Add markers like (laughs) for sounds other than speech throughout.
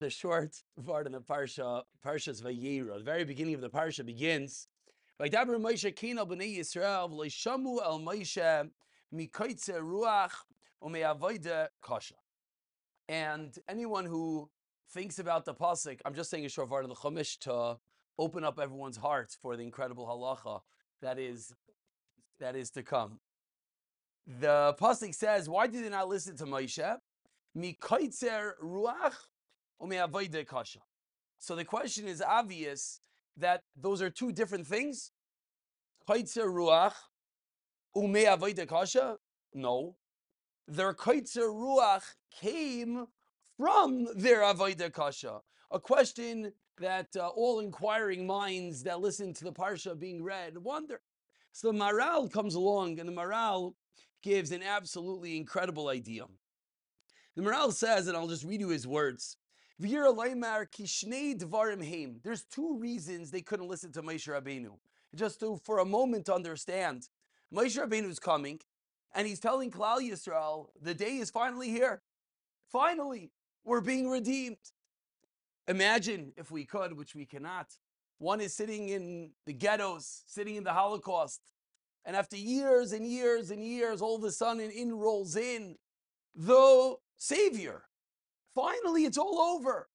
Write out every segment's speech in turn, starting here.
the short (laughs) part in the parsha, Parshas Vaeira. The very beginning of the parsha begins. Vaydaber Moshe Kino b'nei Yisrael v'leishamu el Moshe mikoitze ruach umeavoide kasha. And anyone who thinks about the pasuk, I'm just saying a short part of the Chumash to open up everyone's hearts for the incredible halacha that is that is to come. The pasuk says, "Why did they not listen to Moshe? Mikoitzer ruach umeavoide kasha." So the question is obvious that those are two different things. Koitzer ruach kasha. No, their koitzer ruach came from their avodah kasha. A question that uh, all inquiring minds that listen to the parsha being read wonder. So the Maharal comes along, and the Maharal gives an absolutely incredible idea. The Maharal says, and I'll just read you his words. There's two reasons they couldn't listen to Moshe Rabbeinu. Just to, for a moment, understand. Moshe Rabbeinu is coming, and he's telling Klal Yisrael, the day is finally here. Finally, we're being redeemed. Imagine if we could, which we cannot. One is sitting in the ghettos, sitting in the Holocaust, and after years and years and years, all of a sudden in rolls in the Savior. Finally, it's all over.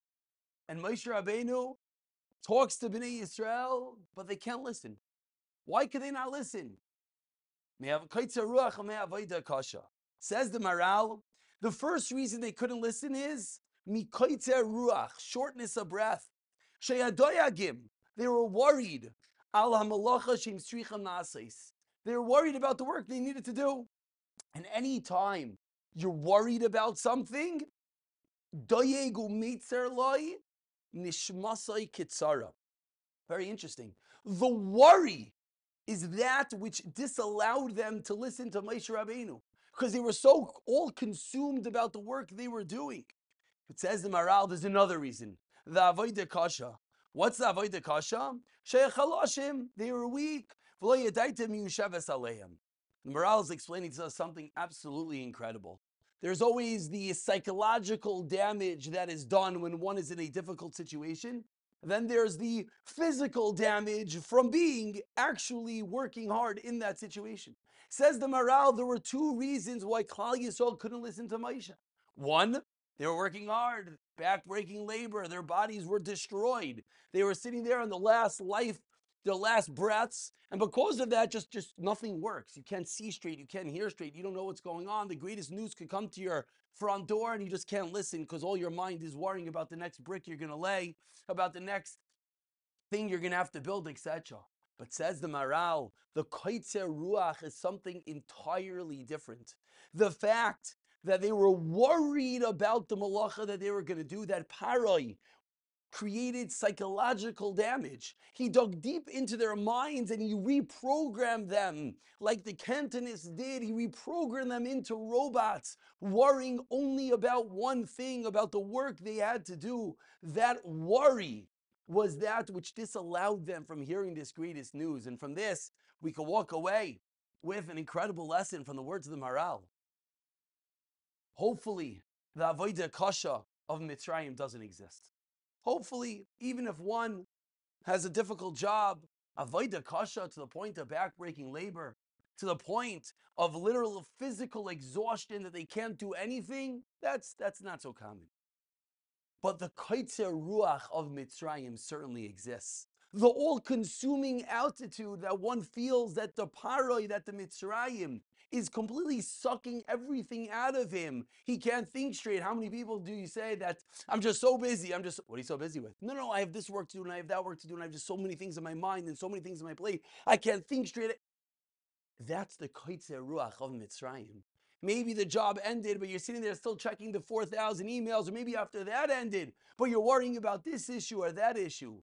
And Moshe Rabbeinu talks to Bnei Yisrael, but they can't listen. Why can they not listen? Says the Maharal, the first reason they couldn't listen is ruach, shortness of breath. They were worried. They were worried about the work they needed to do. And any time you're worried about something, doyegu mitzer loy nishmasai kitsara. Very interesting. The worry is that which disallowed them to listen to Moshe Rabbeinu because they were so all consumed about the work they were doing. It says the Maharal, there's another reason. The Avodah Kasha. What's the Avodah Kasha? Sheyachalashim, they were weak. The Maharal is explaining to us something absolutely incredible. There's always the psychological damage that is done when one is in a difficult situation. Then there's the physical damage from being actually working hard in that situation. Says the Maharal, there were two reasons why Klal Yisrael couldn't listen to Maisha. One, they were working hard, back-breaking labor. Their bodies were destroyed. They were sitting there in the last life, their last breaths, and because of that, just just nothing works. You can't see straight. You can't hear straight. You don't know what's going on. The greatest news could come to your front door, and you just can't listen because all your mind is worrying about the next brick you're going to lay, about the next thing you're going to have to build, etc. But says the Maharal, the Koitzer Ruach is something entirely different. The fact that they were worried about the malacha that they were going to do, that paroi created psychological damage. He dug deep into their minds and he reprogrammed them like the Cantonists did. He reprogrammed them into robots, worrying only about one thing, about the work they had to do. That worry was that which disallowed them from hearing this greatest news. And from this, we can walk away with an incredible lesson from the words of the Maharal. Hopefully, the Avodah Kasha of Mitzrayim doesn't exist. Hopefully, even if one has a difficult job, Avodah Kasha to the point of backbreaking labor, to the point of literal physical exhaustion that they can't do anything, that's, that's not so common. But the Kaitzer Ruach of Mitzrayim certainly exists. The all-consuming altitude that one feels that the Paroi, that the Mitzrayim is completely sucking everything out of him. He can't think straight. How many people do you say that I'm just so busy? I'm just, what are you so busy with? No, no, I have this work to do and I have that work to do and I have just so many things in my mind and so many things in my plate. I can't think straight. That's the Kaitzer Ruach of Mitzrayim. Maybe the job ended, but you're sitting there still checking the 4,000 emails, or maybe after that ended, but you're worrying about this issue or that issue.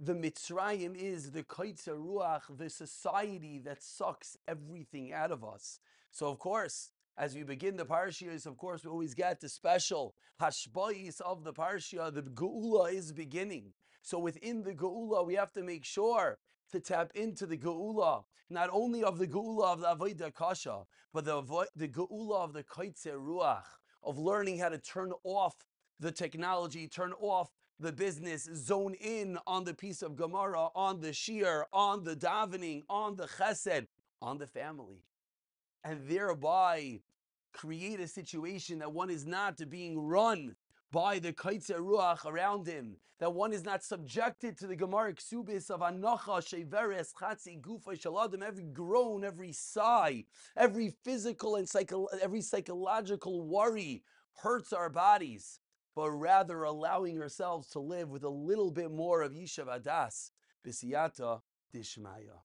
The Mitzrayim is the Kaitza Ruach, the society that sucks everything out of us. So, of course, as we begin the parshas, of course, we always get the special hashbais of the parsha. The geula is beginning. So, within the geula, we have to make sure to tap into the geula, not only of the geula of the avodah kasha, but the the geula of the kaitzer ruach, of learning how to turn off the technology, turn off the business, zone in on the piece of Gemara, on the Shir, on the davening, on the Chesed, on the family, and thereby create a situation that one is not being run by the kaitze ruach around him, that one is not subjected to the Gemara ksubis of anacha sheveres chatzi gufa shaladim, every groan, every sigh, every physical and psycho- every psychological worry hurts our bodies, but rather allowing ourselves to live with a little bit more of yishav adas, bisiyata dishmaya.